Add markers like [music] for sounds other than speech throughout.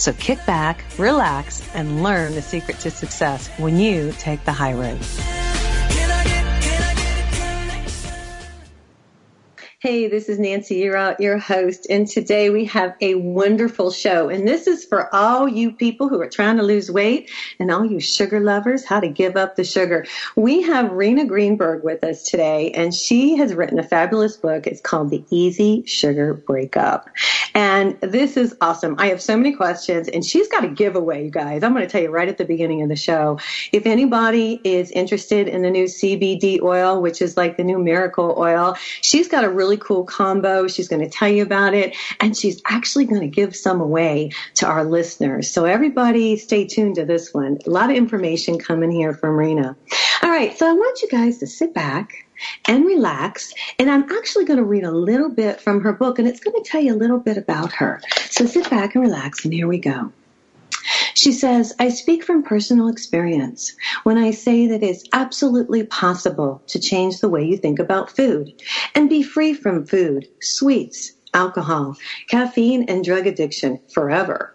So kick back, relax, and learn the secret to success when you take the high road. Hey, this is Nancy Yearout, uh, your host, and today we have a wonderful show. And this is for all you people who are trying to lose weight and all you sugar lovers, how to give up the sugar. We have Rena Greenberg with us today, and she has written a fabulous book. It's called The Easy Sugar Breakup. And this is awesome. I have so many questions, and she's got a giveaway, you guys. I'm going to tell you right at the beginning of the show. If anybody is interested in the new CBD oil, which is like the new miracle oil, she's got a really really cool combo. She's going to tell you about it and she's actually going to give some away to our listeners. So everybody stay tuned to this one. A lot of information coming here from Rena. All right. So I want you guys to sit back and relax. And I'm actually going to read a little bit from her book and it's going to tell you a little bit about her. So sit back and relax and here we go. She says, I speak from personal experience when I say that it's absolutely possible to change the way you think about food and be free from food, sweets, alcohol, caffeine, and drug addiction forever.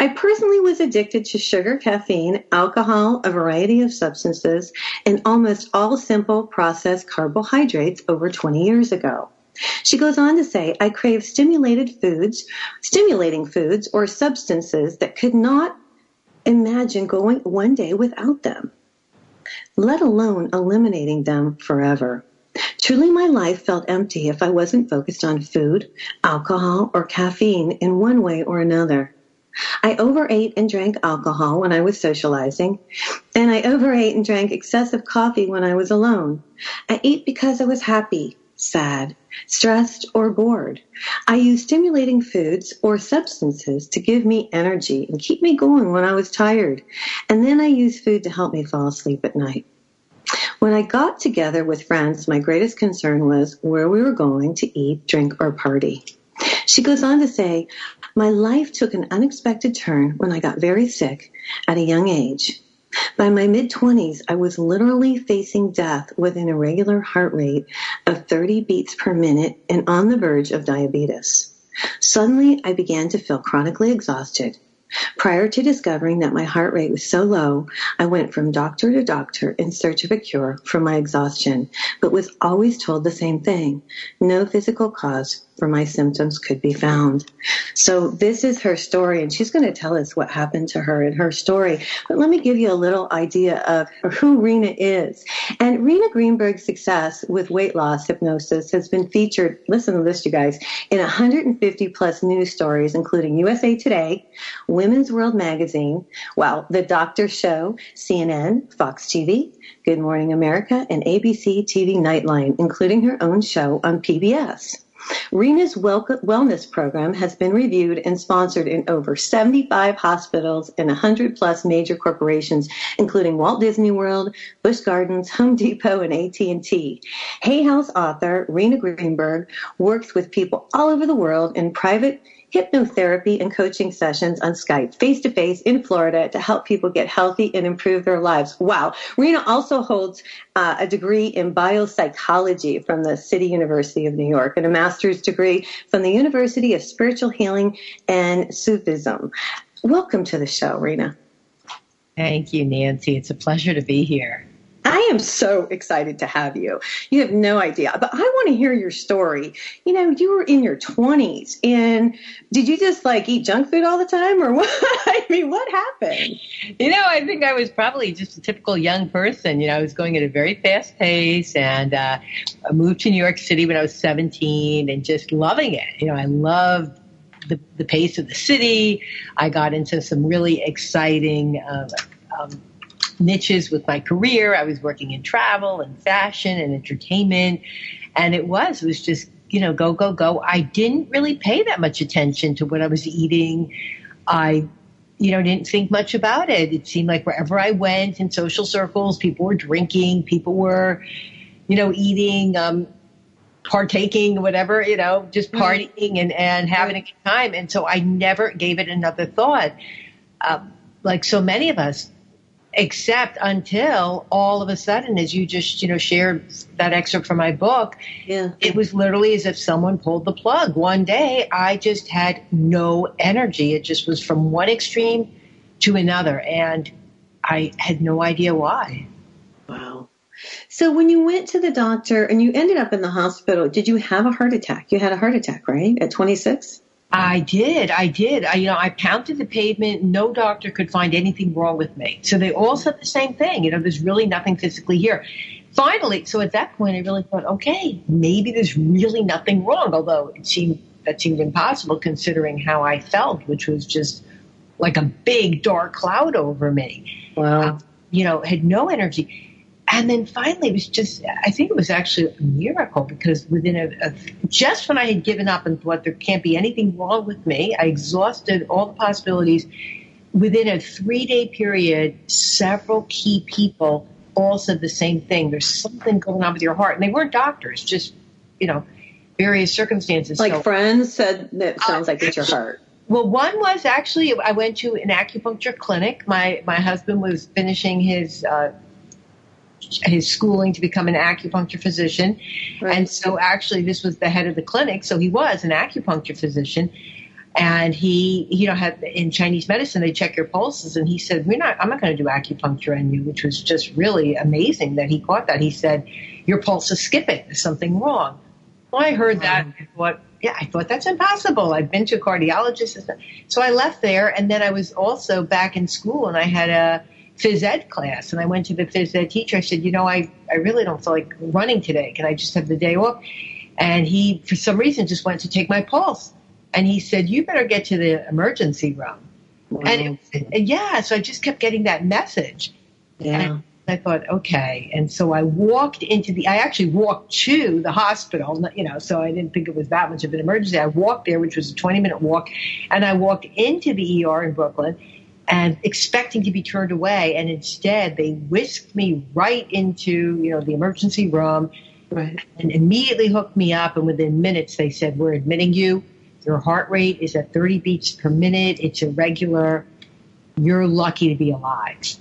I personally was addicted to sugar, caffeine, alcohol, a variety of substances, and almost all simple processed carbohydrates over 20 years ago. She goes on to say, I crave stimulated foods, stimulating foods or substances that could not imagine going one day without them, let alone eliminating them forever. Truly, my life felt empty if I wasn't focused on food, alcohol, or caffeine in one way or another. I overate and drank alcohol when I was socializing, and I overate and drank excessive coffee when I was alone. I ate because I was happy, sad, stressed, or bored. I used stimulating foods or substances to give me energy and keep me going when I was tired. And then I used food to help me fall asleep at night. When I got together with friends, my greatest concern was where we were going to eat, drink, or party. She goes on to say, My life took an unexpected turn when I got very sick at a young age. By my mid 20s, I was literally facing death with an irregular heart rate of 30 beats per minute and on the verge of diabetes. Suddenly, I began to feel chronically exhausted. Prior to discovering that my heart rate was so low, I went from doctor to doctor in search of a cure for my exhaustion, but was always told the same thing. No physical cause for my symptoms could be found. So this is her story and she's going to tell us what happened to her in her story. But let me give you a little idea of who Rena is. And Rena Greenberg's success with weight loss hypnosis has been featured, listen to this you guys, in 150 plus news stories including USA Today, Women's World Magazine, well, The Doctor Show, CNN, Fox TV, Good Morning America, and ABC TV Nightline, including her own show on PBS. Rena's wellness program has been reviewed and sponsored in over 75 hospitals and 100 plus major corporations, including Walt Disney World, Busch Gardens, Home Depot, and AT&T. Hay House author Rena Greenberg works with people all over the world in private hypnotherapy and coaching sessions on Skype, face to face in Florida to help people get healthy and improve their lives. Wow. Rena also holds uh, a degree in biopsychology from the City University of New York and a master's degree from the University of Spiritual Healing and Sufism. Welcome to the show, Rena. Thank you, Nancy. It's a pleasure to be here. I am so excited to have you. You have no idea, but I want to hear your story. You know, you were in your 20s and did you just like eat junk food all the time or [laughs] what? I mean, what happened? You know, I think I was probably just a typical young person. You know, I was going at a very fast pace and uh, I moved to New York City when I was 17 and just loving it. You know, I loved the, the pace of the city. I got into some really exciting um, um, niches with my career. I was working in travel and fashion and entertainment. And it was, it was just, you know, go, go, go. I didn't really pay that much attention to what I was eating. I you know, didn't think much about it. It seemed like wherever I went in social circles, people were drinking, people were, you know, eating, um, partaking, whatever, you know, just partying and, and having a good time. And so I never gave it another thought. Um, like so many of us, except until all of a sudden, as you just, you know, shared that excerpt from my book, Yeah. it was literally as if someone pulled the plug. One day, I just had no energy. It just was from one extreme to another, and I had no idea why. Wow. So when you went to the doctor and you ended up in the hospital, did you have a heart attack? You had a heart attack, right? At 26? I did. I did. I, you know, I pounded the pavement. No doctor could find anything wrong with me. So they all said the same thing. You know, there's really nothing physically here. Finally, so at that point, I really thought, okay, maybe there's really nothing wrong. Although it seemed that seemed impossible considering how I felt, which was just like a big dark cloud over me. Wow. Um, you know, had no energy. And then finally, it was just, I think it was actually a miracle because within a, a, just when I had given up and thought there can't be anything wrong with me, I exhausted all the possibilities. Within a three day period, several key people all said the same thing. There's something going on with your heart. And they weren't doctors, just, you know, various circumstances. like So- friends said that sounds like it's your heart. well, one was actually I went to an acupuncture clinic. My my husband was finishing his uh, his schooling to become an acupuncture physician, Right. and so actually this was the head of the clinic, so he was an acupuncture physician. And he, you know, had in Chinese medicine they check your pulses, and he said, "We're not. I'm not going to do acupuncture on you," which was just really amazing that he caught that. He said, "Your pulse is skipping. There's something wrong." Well, I heard that. I thought, yeah, I thought that's impossible. I've been to a cardiologist. So I left there, and then I was also back in school, and I had a phys ed class, and I went to the phys ed teacher. I said, you know, I, I really don't feel like running today. Can I just have the day off? And he, for some reason, just went to take my pulse. And he said, you better get to the emergency room. And it, and yeah, so I just kept getting that message. yeah. And I thought, okay. And so I walked into the, I actually walked to the hospital, you know, so I didn't think it was that much of an emergency. I walked there, which was a 20 minute walk, and I walked into the ER in Brooklyn and expecting to be turned away. And instead they whisked me right into, you know, the emergency room Right. and immediately hooked me up. And within minutes they said, we're admitting you. Your heart rate is at 30 beats per minute. It's irregular. You're lucky to be alive.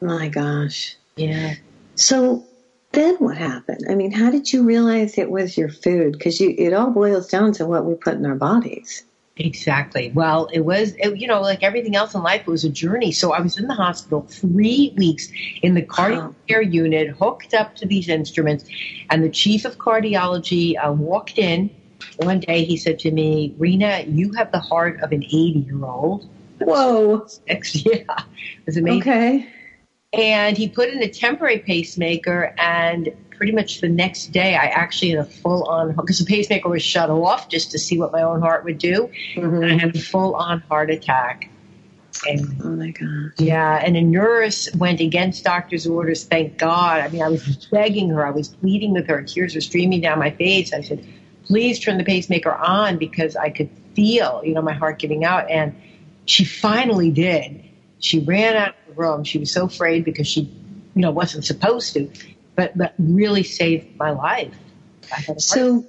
My gosh. Yeah. So then what happened? I mean, how did you realize it was your food? Because you, it all boils down to what we put in our bodies. Exactly. Well, it was, it, you know, like everything else in life, it was a journey. So I was in the hospital three weeks in the cardiac Wow. care unit, hooked up to these instruments. And the chief of cardiology uh, walked in one day. He said to me, Rena, you have the heart of an 80 year old. Whoa. [laughs] Yeah. It was amazing. Okay. And he put in a temporary pacemaker, and pretty much the next day, I actually had a full on because the pacemaker was shut off just to see what my own heart would do. And I had a full on heart attack. And Oh my God. yeah, and a nurse went against doctor's orders, thank God. I mean, I was begging her, I was pleading with her, tears were streaming down my face. I said, please turn the pacemaker on because I could feel, you know, my heart giving out. And she finally did. She ran out of the room. She was so afraid because she, you know, wasn't supposed to, but, but really saved my life. I had a heart So,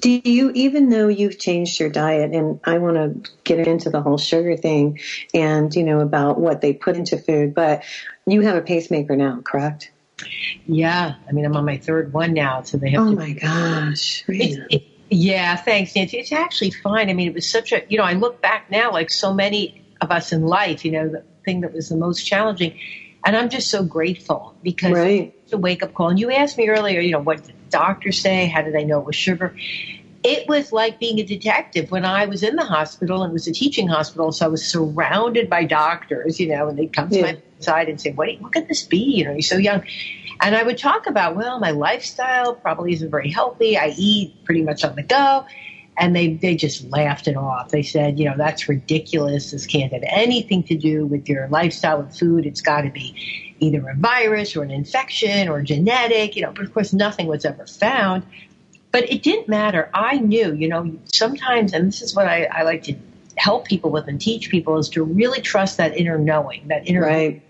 do you, even though you've changed your diet, and I want to get into the whole sugar thing and, you know, about what they put into food, but you have a pacemaker now, correct? Yeah, I mean, I'm on my third one now, so they have Oh to my gosh. It's, Rena. it, yeah, thanks, Nancy. It's actually fine. I mean, it was such a, you know, I look back now, like so many of us in life, you know, the thing that was the most challenging. And I'm just so grateful because Right. It's a wake up call. And you asked me earlier, you know, what did the doctor say? How did I know it was sugar? It was like being a detective when I was in the hospital and it was a teaching hospital. So I was surrounded by doctors, you know, and they'd come to Yeah. my side and say, what, what could this be? You know, you're so young. And I would talk about, well, my lifestyle probably isn't very healthy. I eat pretty much on the go. And they, they just laughed it off. They said, you know, that's ridiculous. This can't have anything to do with your lifestyle with food. It's got to be either a virus or an infection or genetic, you know, but of course nothing was ever found. But it didn't matter. I knew, you know, sometimes, and this is what I, I like to help people with and teach people is to really trust that inner knowing, that inner. Right.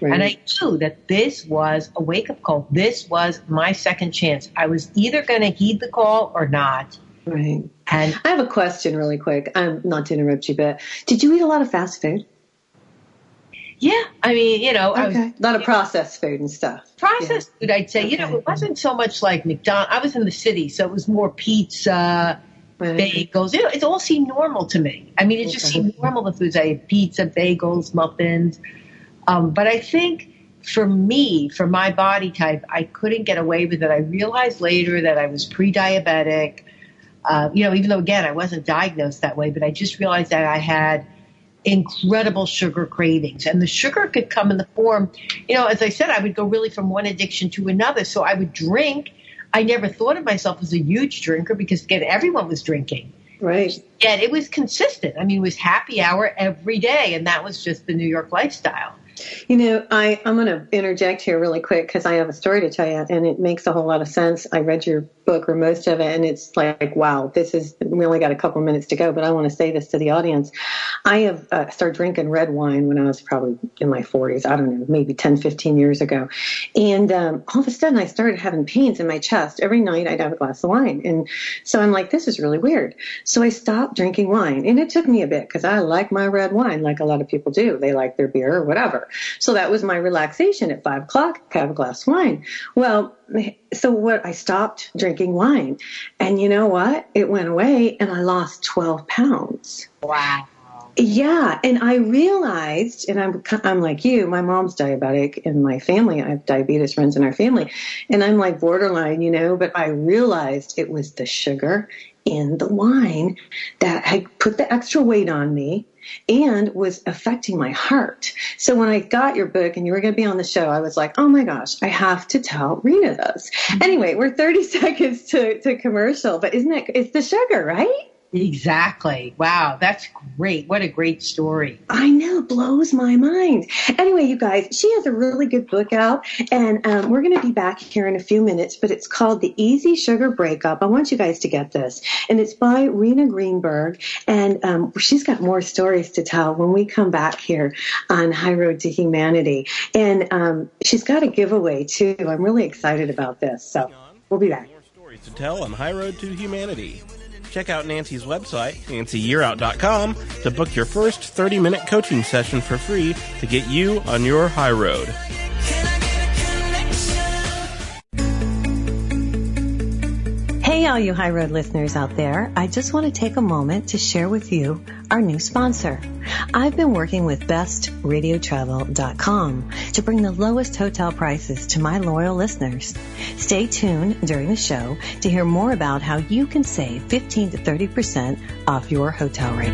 right. And I knew that this was a wake up call. This was my second chance. I was either going to heed the call or not. Right. And I have a question really quick. I'm not to interrupt you, but did you eat a lot of fast food? Yeah, I mean, you know, okay. was, a lot of processed food and stuff. Processed yeah. food, I'd say. Okay. You know, it wasn't so much like McDonald's. I was in the city, so it was more pizza, right. bagels. You know, it all seemed normal to me. I mean, it just seemed normal. The foods I ate: pizza, bagels, muffins. Um, but I think for me, for my body type, I couldn't get away with it. I realized later that I was pre-diabetic. Uh, you know, even though again I wasn't diagnosed that way, but I just realized that I had incredible sugar cravings. And the sugar could come in the form, you know, as I said, I would go really from one addiction to another. So I would drink. I never thought of myself as a huge drinker because again, everyone was drinking. Right. And it was consistent. I mean, it was happy hour every day. And that was just the New York lifestyle. You know, I, I'm going to interject here really quick because I have a story to tell you, and it makes a whole lot of sense. I read your book or most of it, and it's like, wow, this is, we only got a couple minutes to go, but I want to say this to the audience. I have uh, started drinking red wine when I was probably in my 40s, I don't know, maybe 10, 15 years ago. And um, all of a sudden, I started having pains in my chest. Every night, I'd have a glass of wine. And so I'm like, this is really weird. So I stopped drinking wine, and it took me a bit because I like my red wine like a lot of people do. They like their beer or whatever. So that was my relaxation at five o'clock, have a glass of wine. Well, so what, I stopped drinking wine and you know what? It went away and I lost 12 pounds. Wow. Yeah, and I realized, and I'm I'm like you. My mom's diabetic, in my family I have diabetes friends in our family, and I'm like borderline, you know. But I realized it was the sugar in the wine that had put the extra weight on me and was affecting my heart. So when I got your book and you were going to be on the show, I was like, oh my gosh, I have to tell Rena this. Mm-hmm. Anyway, we're 30 [laughs] seconds to, to commercial, but isn't it, it's the sugar, right? Exactly. Wow, that's great. What a great story. I know, blows my mind. Anyway, you guys, she has a really good book out, and um, we're going to be back here in a few minutes, but it's called The Easy Sugar Breakup. I want you guys to get this. And it's by Rena Greenberg, and um, she's got more stories to tell when we come back here on High Road to Humanity. And um, she's got a giveaway, too. I'm really excited about this. So we'll be back. More stories to tell on High Road to Humanity. Check out Nancy's website, nancyyearout.com, to book your first 30 minute coaching session for free to get you on your high road. Hey, all you High Road listeners out there. I just want to take a moment to share with you our new sponsor. I've been working with bestradiotravel.com to bring the lowest hotel prices to my loyal listeners. Stay tuned during the show to hear more about how you can save 15 to 30% off your hotel rate.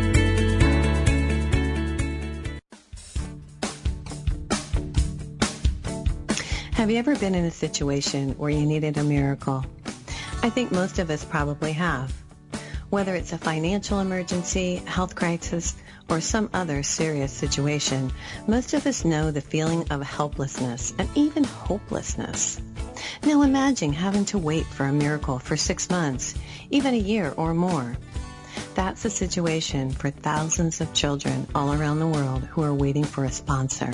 Have you ever been in a situation where you needed a miracle? I think most of us probably have. Whether it's a financial emergency, health crisis, or some other serious situation, most of us know the feeling of helplessness and even hopelessness. Now imagine having to wait for a miracle for six months, even a year or more. That's the situation for thousands of children all around the world who are waiting for a sponsor.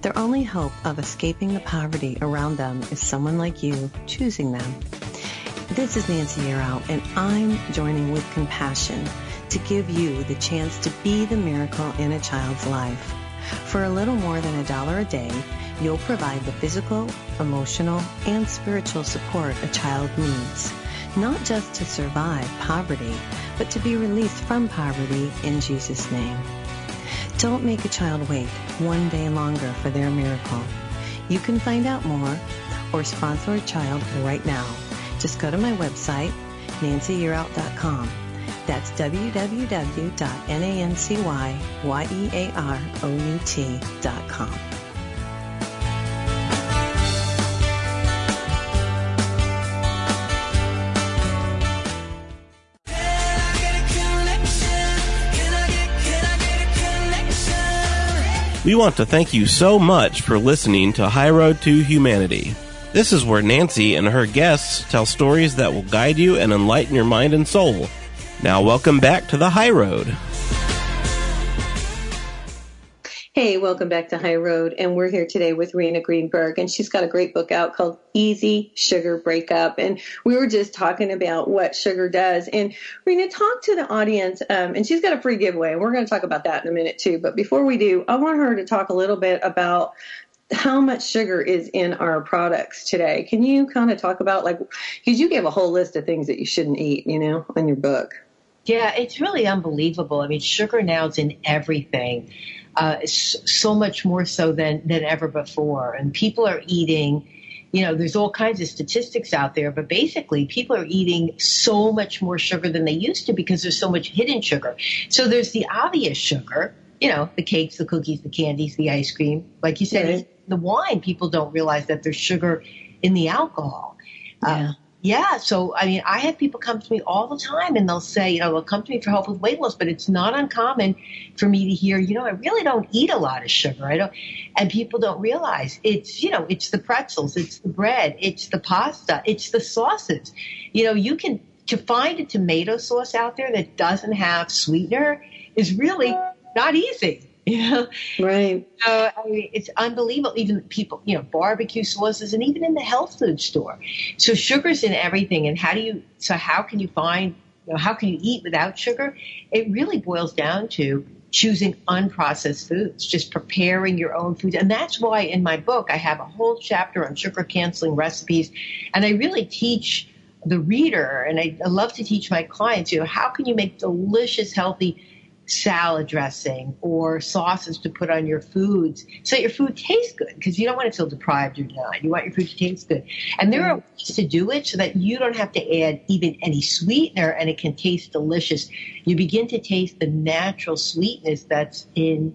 Their only hope of escaping the poverty around them is someone like you choosing them. This is Nancy Yearout, and I'm joining with compassion to give you the chance to be the miracle in a child's life. For a little more than a dollar a day, you'll provide the physical, emotional, and spiritual support a child needs, not just to survive poverty, but to be released from poverty in Jesus' name. Don't make a child wait one day longer for their miracle. You can find out more or sponsor a child right now just go to my website, nancyyearout.com. That's www.nancyyearout.com. We want to thank you so much for listening to High Road to Humanity. This is where Nancy and her guests tell stories that will guide you and enlighten your mind and soul. Now, welcome back to the high road. Hey, welcome back to High Road. And we're here today with Rena Greenberg, and she's got a great book out called Easy Sugar Breakup. And we were just talking about what sugar does. And Rena, talk to the audience, um, and she's got a free giveaway, and we're going to talk about that in a minute too. But before we do, I want her to talk a little bit about how much sugar is in our products today. Can you kind of talk about like, because you gave a whole list of things that you shouldn't eat, you know, in your book. Yeah, it's really unbelievable. I mean, sugar now is in everything uh, so much more so than, than ever before. And people are eating, you know, there's all kinds of statistics out there, but basically people are eating so much more sugar than they used to because there's so much hidden sugar. So there's the obvious sugar, you know, the cakes, the cookies, the candies, the ice cream. Like you said, right. The wine, people don't realize that there's sugar in the alcohol. Uh, yeah. Uh, yeah. So, I mean, I have people come to me all the time and they'll say, you know, they'll come to me for help with weight loss, but it's not uncommon for me to hear, you know, I really don't eat a lot of sugar. I don't, and people don't realize it's, you know, it's the pretzels, it's the bread, it's the pasta, it's the sauces. You know, you can, to find a tomato sauce out there that doesn't have sweetener is really not easy. [laughs] You know? Right. So I mean, it's unbelievable. Even people, you know, barbecue sauces, and even in the health food store. So sugar's in everything. And how do you? So how can you find? You know, how can you eat without sugar? It really boils down to choosing unprocessed foods, just preparing your own foods. And that's why in my book I have a whole chapter on sugar canceling recipes, and I really teach the reader, and I, I love to teach my clients, you know, how can you make delicious, healthy salad dressing or sauces to put on your foods so your food tastes good because you don't want to feel deprived or not. You want your food to taste good. And there are ways to do it so that you don't have to add even any sweetener and it can taste delicious. You begin to taste the natural sweetness that's in,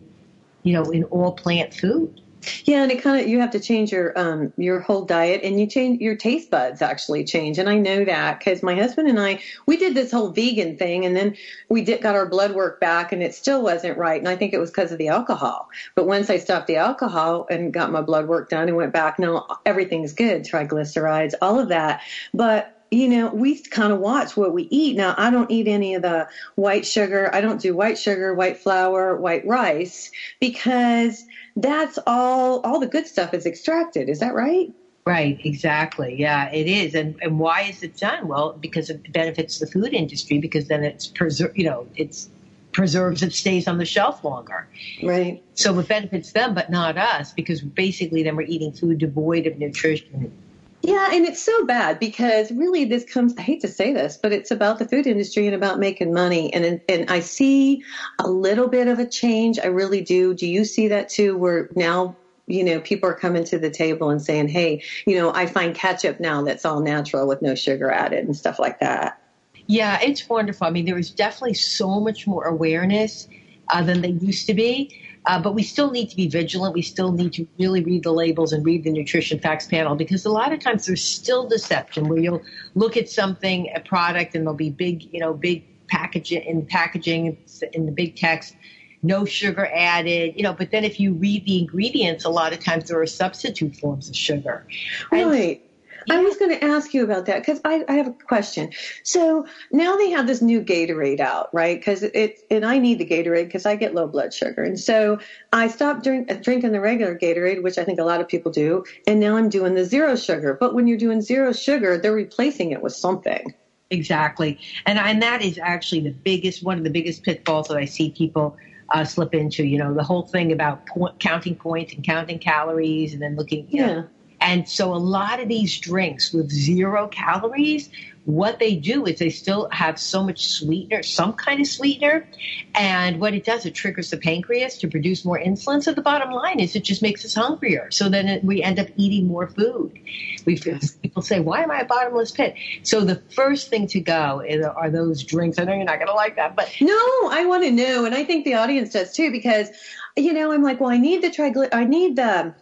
you know, in all plant food. Yeah, and it kind of you have to change your um your whole diet, and you change your taste buds actually change, and I know that because my husband and I we did this whole vegan thing, and then we did got our blood work back, and it still wasn't right, and I think it was because of the alcohol. But once I stopped the alcohol and got my blood work done and went back, now everything's good, triglycerides, all of that, but you know, we kind of watch what we eat. Now, I don't eat any of the white sugar. I don't do white sugar, white flour, white rice because that's all all the good stuff is extracted. Is that right? Right, exactly. Yeah, it is. And and why is it done? Well, because it benefits the food industry because then it's preserve, you know, it's preserves it stays on the shelf longer. Right. So it benefits them but not us because basically then we're eating food devoid of nutrition yeah, and it's so bad because really this comes, I hate to say this, but it's about the food industry and about making money. And, and I see a little bit of a change. I really do. Do you see that too? Where now, you know, people are coming to the table and saying, Hey, you know, I find ketchup now that's all natural with no sugar added and stuff like that. Yeah, it's wonderful. I mean, there is definitely so much more awareness uh, than there used to be. Uh, but we still need to be vigilant. We still need to really read the labels and read the nutrition facts panel because a lot of times there's still deception where you'll look at something, a product, and there'll be big, you know, big packaging in packaging in the big text, no sugar added, you know. But then if you read the ingredients, a lot of times there are substitute forms of sugar. Right. And I was going to ask you about that because I, I, have a question. So now they have this new Gatorade out, right? Because it, and I need the Gatorade because I get low blood sugar. And so I stopped drink, drinking the regular Gatorade, which I think a lot of people do. And now I'm doing the zero sugar. But when you're doing zero sugar, they're replacing it with something. Exactly. And, and that is actually the biggest, one of the biggest pitfalls that I see people uh, slip into, you know, the whole thing about counting points and counting calories and then looking, yeah. Know, and so a lot of these drinks with zero calories, what they do is they still have so much sweetener, some kind of sweetener. And what it does, it triggers the pancreas to produce more insulin. So the bottom line is it just makes us hungrier. So then it, we end up eating more food. We people say, why am I a bottomless pit? So the first thing to go is, are those drinks. I know you're not going to like that, but no, I want to know. And I think the audience does too, because, you know, I'm like, well, I need the triglyceride, I need the,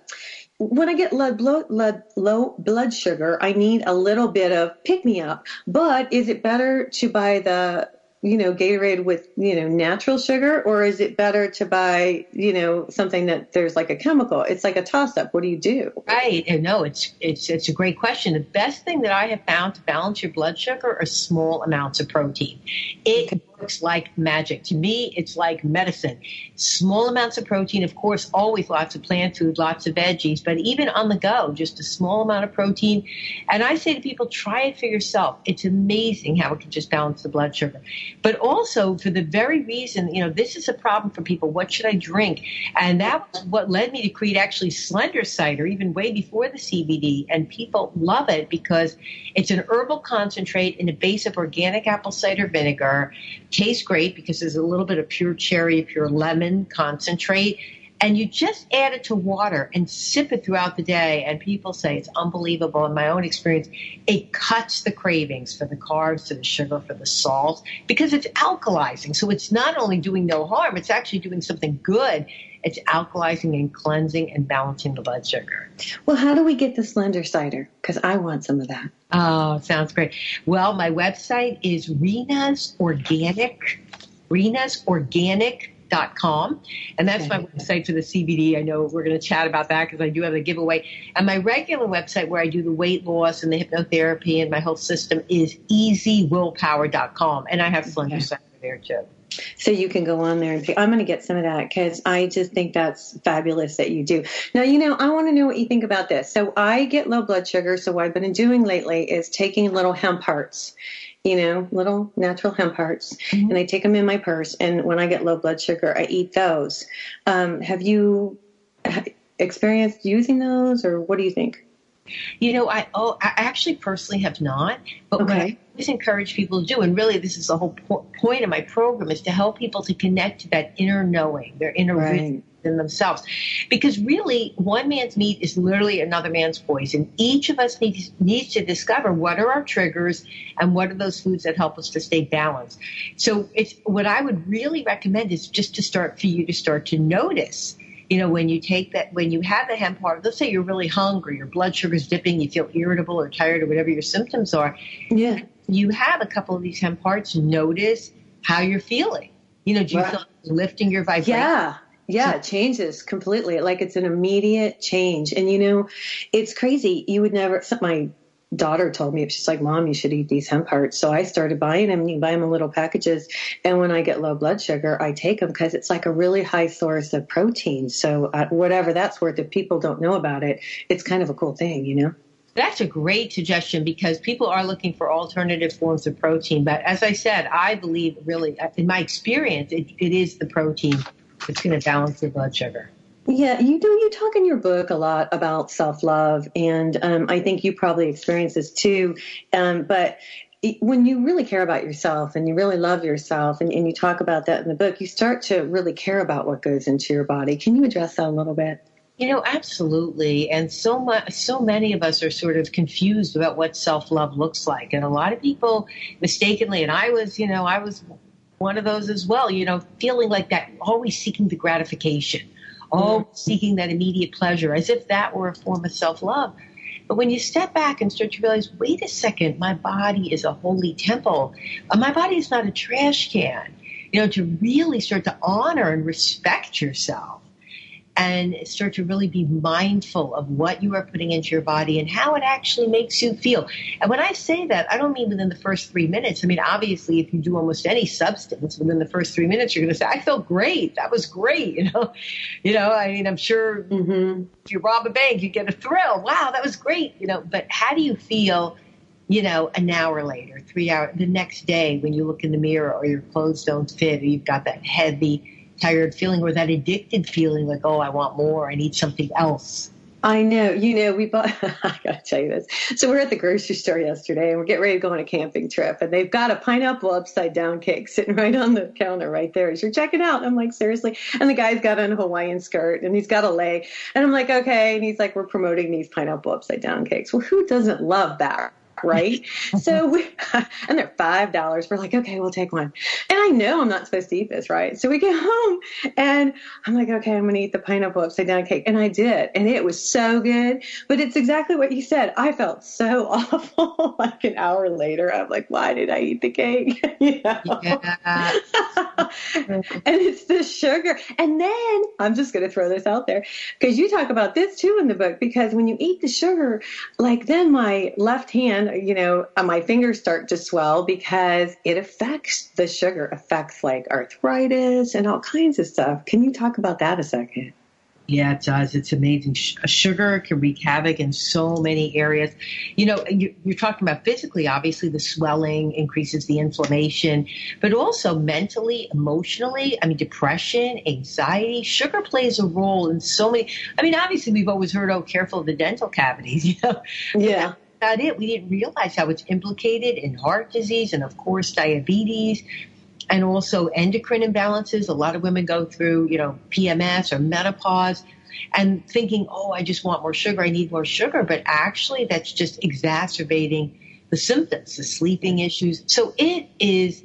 when I get low blood, low blood sugar, I need a little bit of pick me up. But is it better to buy the, you know, Gatorade with, you know, natural sugar or is it better to buy, you know, something that there's like a chemical? It's like a toss up. What do you do? Right. No, it's, it's, it's a great question. The best thing that I have found to balance your blood sugar are small amounts of protein. It works like magic. To me, it's like medicine. Small amounts of protein, of course, always lots of plant food, lots of veggies, but even on the go, just a small amount of protein. And I say to people, try it for yourself. It's amazing how it can just balance the blood sugar. But also for the very reason, you know, this is a problem for people. What should I drink? And that was what led me to create actually Slender Cider, even way before the CBD. And people love it because it's an herbal concentrate in a base of organic apple cider vinegar. Tastes great because there's a little bit of pure cherry, pure lemon concentrate. And you just add it to water and sip it throughout the day. And people say it's unbelievable. In my own experience, it cuts the cravings for the carbs, for the sugar, for the salt, because it's alkalizing. So it's not only doing no harm, it's actually doing something good. It's alkalizing and cleansing and balancing the blood sugar. Well, how do we get the slender cider? Because I want some of that. Oh, sounds great. Well, my website is Rena's Organic, Rena's Organic dot com and that's my website for the cbd i know we're going to chat about that because i do have a giveaway and my regular website where i do the weight loss and the hypnotherapy and my whole system is easywillpower.com and i have slender cider there too so you can go on there and. I'm going to get some of that because I just think that's fabulous that you do. Now, you know, I want to know what you think about this. So I get low blood sugar. So what I've been doing lately is taking little hemp hearts, you know, little natural hemp hearts, mm-hmm. and I take them in my purse. And when I get low blood sugar, I eat those. Um, have you experienced using those, or what do you think? You know, I oh, I actually personally have not, but okay. I always encourage people to do, and really this is the whole po- point of my program, is to help people to connect to that inner knowing, their inner right. in themselves, because really one man's meat is literally another man's poison. Each of us needs needs to discover what are our triggers and what are those foods that help us to stay balanced. So it's what I would really recommend is just to start for you to start to notice you know, when you take that, when you have the hemp heart, let's say you're really hungry, your blood sugar's dipping, you feel irritable or tired or whatever your symptoms are. Yeah. You have a couple of these hemp hearts, notice how you're feeling. You know, do you right. feel lifting your vibration? Yeah. Yeah, it changes completely. Like it's an immediate change. And you know, it's crazy. You would never, my daughter told me, she's like, Mom, you should eat these hemp hearts. So I started buying them. You buy them in little packages. And when I get low blood sugar, I take them because it's like a really high source of protein. So uh, whatever that's worth, if people don't know about it, it's kind of a cool thing, you know? That's a great suggestion because people are looking for alternative forms of protein. But as I said, I believe really, in my experience, it, it is the protein that's going to balance your blood sugar. Yeah, you do. You talk in your book a lot about self love, and um, I think you probably experience this too. Um, but when you really care about yourself and you really love yourself, and, and, you talk about that in the book, you start to really care about what goes into your body. Can you address that a little bit? You know, absolutely. And so much, so many of us are sort of confused about what self love looks like, and a lot of people mistakenly, and I was, you know, I was one of those as well. You know, feeling like that, always seeking the gratification all seeking that immediate pleasure, as if that were a form of self love. But when you step back and start to realize, wait a second, my body is a holy temple. Uh, my body is not a trash can. You know, to really start to honor and respect yourself and start to really be mindful of what you are putting into your body and how it actually makes you feel. And when I say that, I don't mean within the first three minutes. I mean, obviously, if you do almost any substance within the first three minutes, you're going to say, I felt great. That was great. [laughs] You know, you know, I mean, I'm sure mm-hmm. if you rob a bank, you get a thrill. Wow, that was great. You know, but how do you feel? you know, an hour later, three hours, the next day when you look in the mirror or your clothes don't fit or you've got that heavy tired feeling or that addicted feeling like, oh, I want more, I need something else. I know. You know, we bought, [laughs] I got to tell you this. So we're at the grocery store yesterday and we're getting ready to go on a camping trip and they've got a pineapple upside down cake sitting right on the counter right there as you're checking out. I'm like, seriously? And the guy's got on a Hawaiian skirt and he's got a leg. And I'm like, okay. And he's like, we're promoting these pineapple upside down cakes. Well, who doesn't love that? Right? [laughs] so we, [laughs] and they're five dollars. We're like, okay, we'll take one. And I know I'm not supposed to eat this, right? So we get home and I'm like, okay, I'm gonna eat the pineapple upside down cake. And I did, and it was so good. But it's exactly what you said. I felt so [laughs] awful like an hour later. I'm like, why did I eat the cake? you know? Yeah. and it's the sugar. And then I'm just gonna throw this out there because you talk about this too in the book because when you eat the sugar, like then my left hand you know, uh, my fingers start to swell because it affects the sugar, affects like arthritis and all kinds of stuff. Can you talk about that a second? Yeah, it does. It's amazing. Sugar can wreak havoc in so many areas. You know, you're talking about physically, obviously, the swelling increases the inflammation, but also mentally, emotionally. I mean, depression, anxiety. Sugar plays a role in so many. I mean, obviously, we've always heard, oh, careful of the dental cavities, [laughs] you know? Yeah. About it. We didn't realize how it's implicated in heart disease and, of course, diabetes and also endocrine imbalances. A lot of women go through, you know, PMS or menopause and thinking, oh, I just want more sugar, I need more sugar. But actually, that's just exacerbating the symptoms, the sleeping issues. So it is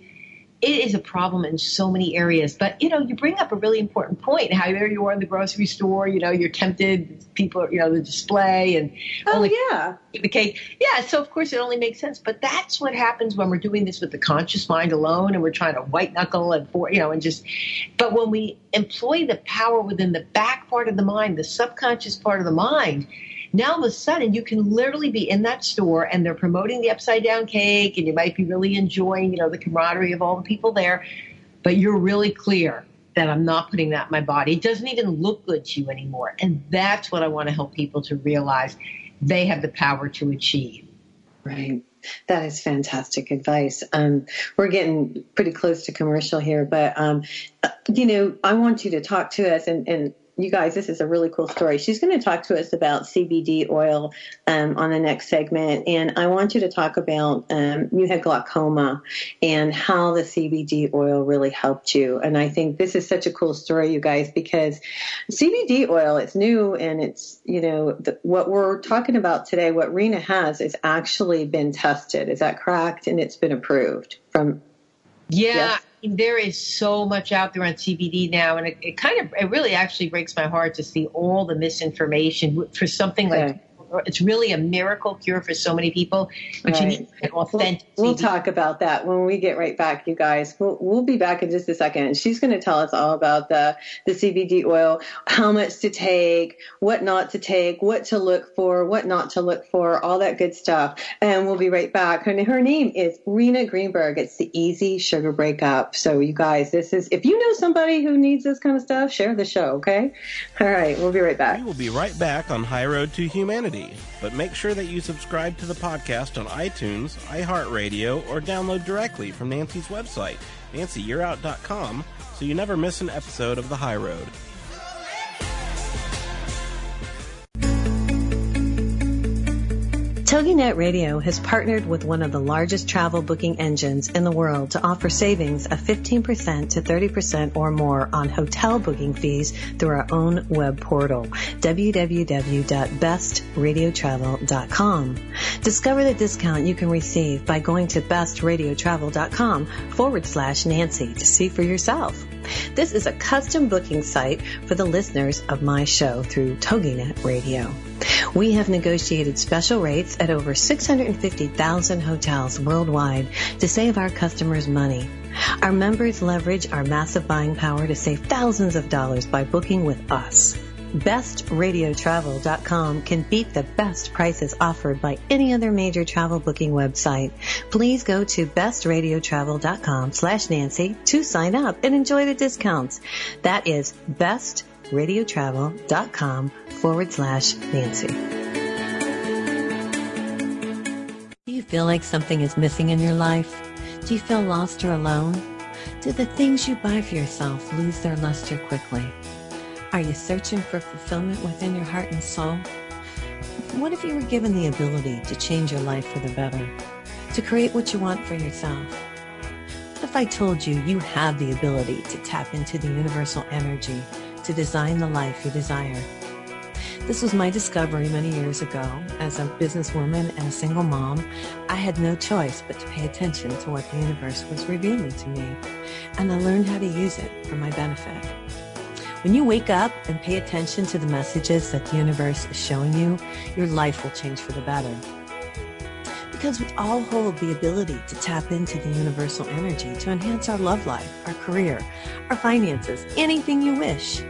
it is a problem in so many areas. But you know, you bring up a really important point. How there you are in the grocery store, you know, you're tempted. People, you know, the display and oh only yeah, the cake. Yeah, so of course it only makes sense. But that's what happens when we're doing this with the conscious mind alone, and we're trying to white knuckle and for you know, and just. But when we employ the power within the back part of the mind, the subconscious part of the mind now all of a sudden you can literally be in that store and they're promoting the upside down cake and you might be really enjoying, you know, the camaraderie of all the people there, but you're really clear that I'm not putting that in my body. It doesn't even look good to you anymore. And that's what I want to help people to realize they have the power to achieve. Right. That is fantastic advice. Um, we're getting pretty close to commercial here, but um, uh, you know, I want you to talk to us and, and you guys, this is a really cool story. She's going to talk to us about CBD oil um, on the next segment, and I want you to talk about um, you had glaucoma and how the CBD oil really helped you. And I think this is such a cool story, you guys, because CBD oil it's new and it's you know the, what we're talking about today. What Rena has is actually been tested. Is that correct? And it's been approved from. Yeah. Yes? There is so much out there on CBD now, and it, it, kind of it really actually breaks my heart to see all the misinformation for something like it's really a miracle cure for so many people. But right. you need an authentic. We'll, we'll, talk about that when we get right back, you guys. We'll, we'll be back in just a second. She's going to tell us all about the the CBD oil, how much to take, what not to take, what to look for, what not to look for, all that good stuff. And we'll be right back. Her, her name is Rena Greenberg. It's the Easy Sugar Breakup. So you guys, this is if you know somebody who needs this kind of stuff, share the show. Okay. All right. We'll be right back. We will be right back on High Road to Humanity. But make sure that you subscribe to the podcast on iTunes, iHeartRadio, or download directly from Nancy's website, nancyyearout.com, so you never miss an episode of The High Road. TogiNet Radio has partnered with one of the largest travel booking engines in the world to offer savings of 15% to 30% or more on hotel booking fees through our own web portal, www.bestradiotravel.com. Discover the discount you can receive by going to bestradiotravel.com forward slash Nancy to see for yourself. This is a custom booking site for the listeners of my show through TogiNet Radio. We have negotiated special rates at over 650,000 hotels worldwide to save our customers money. Our members leverage our massive buying power to save thousands of dollars by booking with us. BestRadioTravel.com can beat the best prices offered by any other major travel booking website. Please go to BestRadioTravel.com slash Nancy to sign up and enjoy the discounts. That is BestRadioTravel.com forward slash Nancy. Do you feel like something is missing in your life? Do you feel lost or alone? Do the things you buy for yourself lose their luster quickly? Are you searching for fulfillment within your heart and soul? What if you were given the ability to change your life for the better? To create what you want for yourself? What if I told you you have the ability to tap into the universal energy to design the life you desire? This was my discovery many years ago. As a businesswoman and a single mom, I had no choice but to pay attention to what the universe was revealing to me, and I learned how to use it for my benefit. When you wake up and pay attention to the messages that the universe is showing you, your life will change for the better. Because we all hold the ability to tap into the universal energy to enhance our love life, our career, our finances, anything you wish.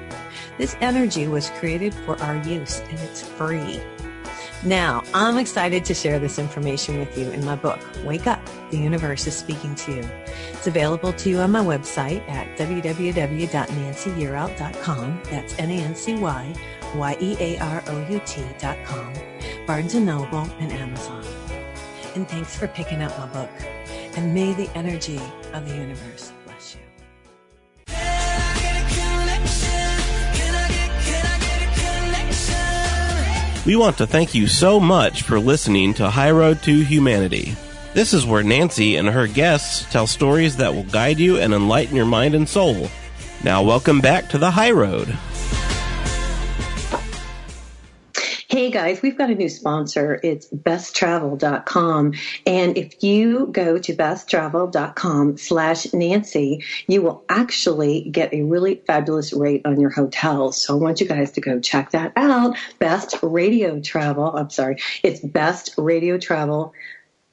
This energy was created for our use and it's free. Now, I'm excited to share this information with you in my book, Wake Up, The Universe is Speaking to You. It's available to you on my website at www.nancyyearout.com. That's N-A-N-C-Y Y-E-A-R-O-U-T.com, Barnes & Noble, and Amazon. And thanks for picking up my book. And may the energy of the universe bless you. We want to thank you so much for listening to High Road to Humanity. This is where Nancy and her guests tell stories that will guide you and enlighten your mind and soul. Now, welcome back to the High Road. Hey guys, we've got a new sponsor. It's besttravel.com. And if you go to besttravel.com slash Nancy, you will actually get a really fabulous rate on your hotels. So I want you guys to go check that out. Best Radio Travel. I'm sorry. It's Best Radio Travel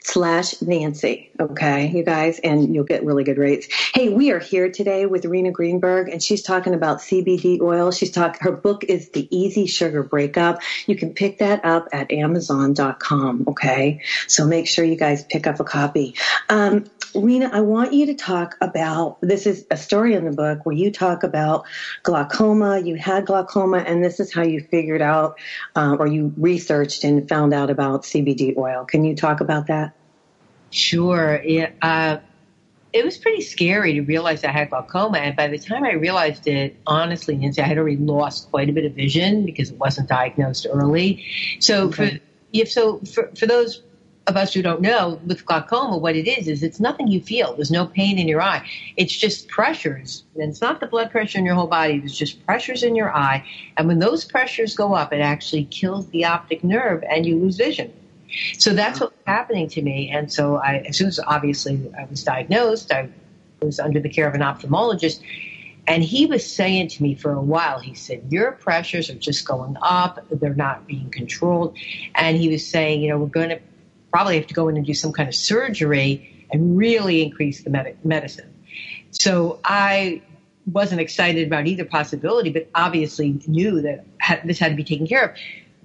slash Nancy. Okay, you guys, and you'll get really good rates. Hey, we are here today with Rena Greenberg, and she's talking about CBD oil. She's talking, her book is The Easy Sugar Breakup. You can pick that up at Amazon.com. Okay, so make sure you guys pick up a copy. Um, Rena, I want you to talk about this is a story in the book where you talk about glaucoma. You had glaucoma, and this is how you figured out uh, or you researched and found out about CBD oil. Can you talk about that? Sure. Yeah. Uh, it was pretty scary to realize I had glaucoma. And by the time I realized it, honestly, Nancy, I had already lost quite a bit of vision because it wasn't diagnosed early. So okay. for, if so for, for those of us who don't know, with glaucoma, what it is is it's nothing you feel. There's no pain in your eye. It's just pressures, and it's not the blood pressure in your whole body. There's just pressures in your eye, and when those pressures go up, it actually kills the optic nerve, and you lose vision. So that's what was happening to me. And so I, as soon as obviously I was diagnosed, I was under the care of an ophthalmologist. And he was saying to me for a while, he said, Your pressures are just going up. They're not being controlled. And he was saying, You know, we're going to probably have to go in and do some kind of surgery and really increase the med- medicine. So I wasn't excited about either possibility, but obviously knew that this had to be taken care of.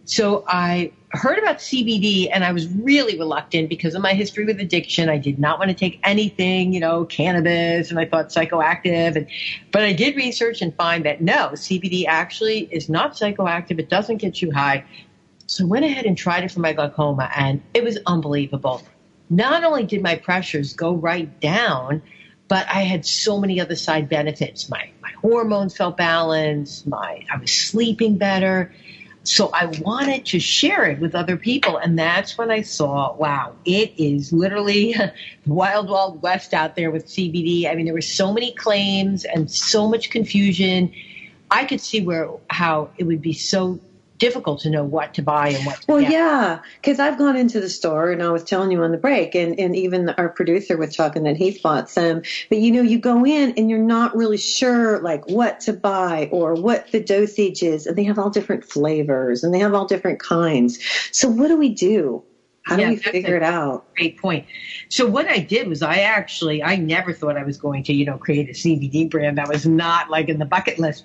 So I heard about CBD and I was really reluctant because of my history with addiction. I did not want to take anything, you know, cannabis and I thought psychoactive. And, but I did research and find that no, CBD actually is not psychoactive. It doesn't get you high. So I went ahead and tried it for my glaucoma, and it was unbelievable. Not only did my pressures go right down, but I had so many other side benefits. My my hormones felt balanced. My I was sleeping better. So I wanted to share it with other people, and that's when I saw, wow, it is literally [laughs] wild, wild west out there with CBD. I mean, there were so many claims and so much confusion. I could see where how it would be so difficult to know what to buy and what to well get. yeah because i've gone into the store and i was telling you on the break and, and even our producer was talking that he's bought some but you know you go in and you're not really sure like what to buy or what the dosage is and they have all different flavors and they have all different kinds so what do we do how yeah, do we figure it out? Great point. So what I did was I actually I never thought I was going to you know create a CBD brand. That was not like in the bucket list.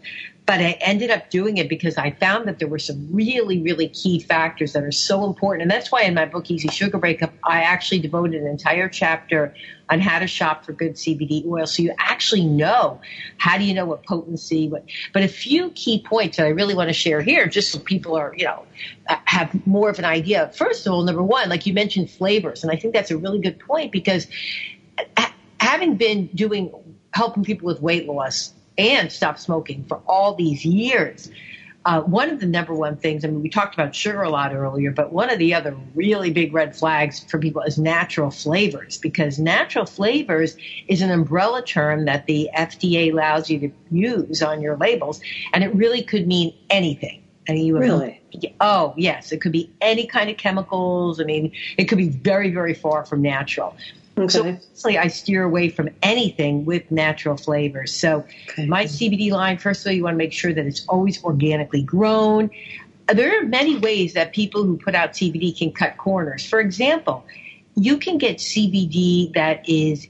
But I ended up doing it because I found that there were some really, really key factors that are so important. And that's why in my book, Easy Sugar Breakup, I actually devoted an entire chapter on how to shop for good CBD oil. So you actually know how do you know what potency, what, but a few key points that I really want to share here, just so people are, you know, uh, have more of an idea. First of all, number one, like you mentioned flavors. And I think that's a really good point because uh, having been doing, helping people with weight loss, and stop smoking for all these years. Uh, one of the number one things, I mean, we talked about sugar a lot earlier, but one of the other really big red flags for people is natural flavors because natural flavors is an umbrella term that the FDA allows you to use on your labels, and it really could mean anything. I mean, you really? Oh, yes. It could be any kind of chemicals. I mean, it could be very, very far from natural. Okay. So obviously, I steer away from anything with natural flavors. So okay. my CBD line, first of all, you want to make sure that it's always organically grown. Uh, there are many ways that people who put out CBD can cut corners. For example, you can get CBD that is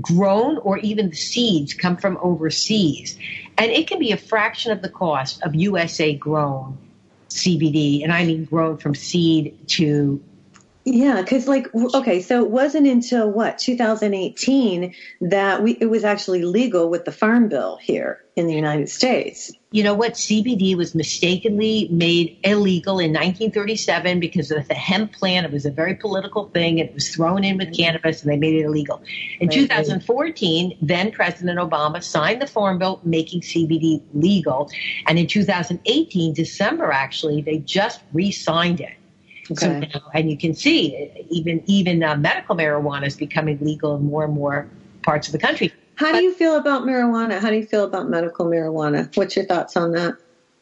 grown or even the seeds come from overseas. And it can be a fraction of the cost of USA grown CBD, and I mean grown from seed to yeah, because like okay, so it wasn't until what 2018 that we it was actually legal with the Farm Bill here in the United States. You know what? CBD was mistakenly made illegal in 1937 because of the hemp plant. It was a very political thing. It was thrown in with cannabis, and they made it illegal. In right. 2014, then President Obama signed the Farm Bill making CBD legal, and in 2018, December actually, they just re-signed it. Okay. So and you can see even even uh, medical marijuana is becoming legal in more and more parts of the country. How but, do you feel about marijuana? How do you feel about medical marijuana? What's your thoughts on that?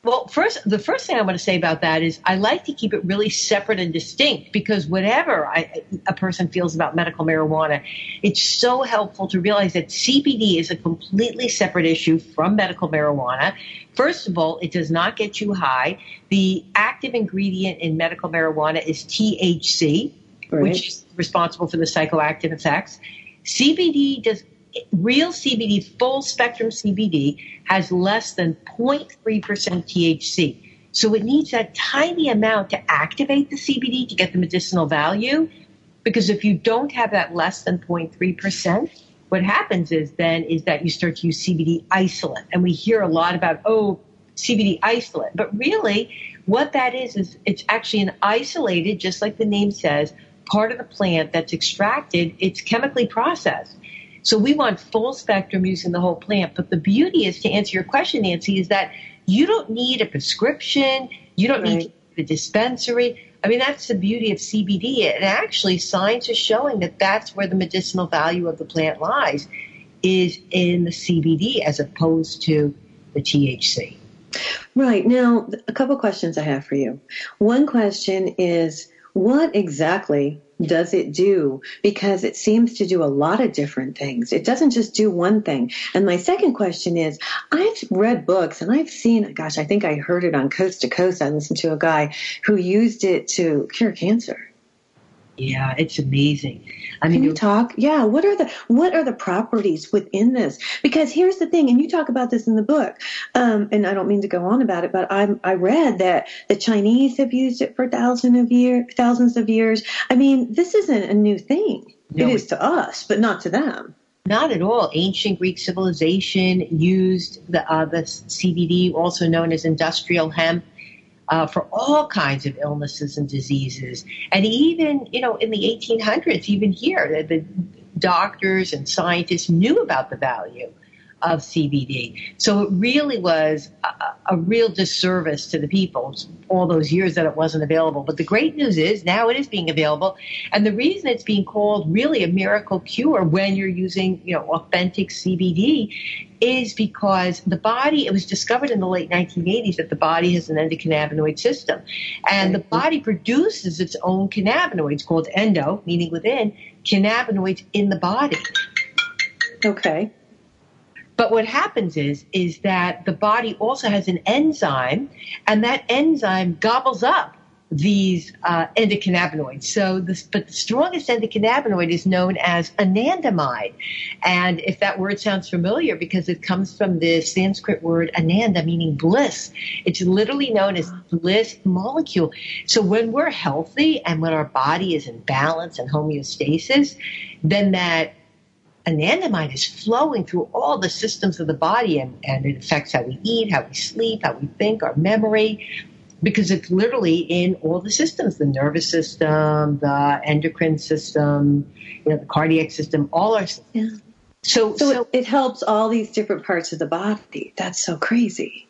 Well, first, the first thing I want to say about that is I like to keep it really separate and distinct because whatever I, a person feels about medical marijuana, it's so helpful to realize that CBD is a completely separate issue from medical marijuana. First of all, it does not get you high. The active ingredient in medical marijuana is THC, right. which is responsible for the psychoactive effects. CBD does real CBD, full spectrum CBD, has less than 0.3% THC. So it needs that tiny amount to activate the CBD to get the medicinal value. Because if you don't have that less than 0.3%, what happens is then is that you start to use CBD isolate. And we hear a lot about, oh, CBD isolate. But really, what that is, is it's actually an isolated, just like the name says, part of the plant that's extracted. It's chemically processed. So we want full spectrum using the whole plant. But the beauty is to answer your question, Nancy, is that you don't need a prescription. You don't right. need the dispensary. I mean, that's the beauty of CBD. And actually, science is showing that that's where the medicinal value of the plant lies, is in the CBD as opposed to the THC. Right. Now, a couple questions I have for you. One question is what exactly does it do? Because it seems to do a lot of different things. It doesn't just do one thing. And my second question is I've read books and I've seen, gosh, I think I heard it on Coast to Coast. I listened to a guy who used it to cure cancer. Yeah, it's amazing. I mean, Can you talk? Yeah, what are the what are the properties within this? Because here's the thing, and you talk about this in the book, um, and I don't mean to go on about it, but I I read that the Chinese have used it for thousands of year thousands of years. I mean, this isn't a new thing. No, it is to us, but not to them. Not at all. Ancient Greek civilization used the, uh, the CBD, also known as industrial hemp, uh, for all kinds of illnesses and diseases. And even, you know, in the 1800s, even here, the, the doctors and scientists knew about the value of CBD. So it really was a, a, real disservice to the people all those years that it wasn't available. But the great news is now it is being available. And the reason it's being called really a miracle cure when you're using, you know, authentic CBD is because the body, it was discovered in the late 1980s that the body has an endocannabinoid system. And the mm-hmm. body produces its own cannabinoids called endo, meaning within, cannabinoids in the body. Okay. But what happens is, is that the body also has an enzyme, and that enzyme gobbles up these uh, endocannabinoids. So, but the strongest endocannabinoid is known as anandamide, and if that word sounds familiar, because it comes from the Sanskrit word ananda, meaning bliss, it's literally known as bliss molecule. So, when we're healthy and when our body is in balance and homeostasis, then that anandamide is flowing through all the systems of the body and, and it affects how we eat, how we sleep, how we think, our memory, because it's literally in all the systems, the nervous system, the endocrine system, you know, the cardiac system, all our yeah. So, so, so it helps all these different parts of the body. That's so crazy.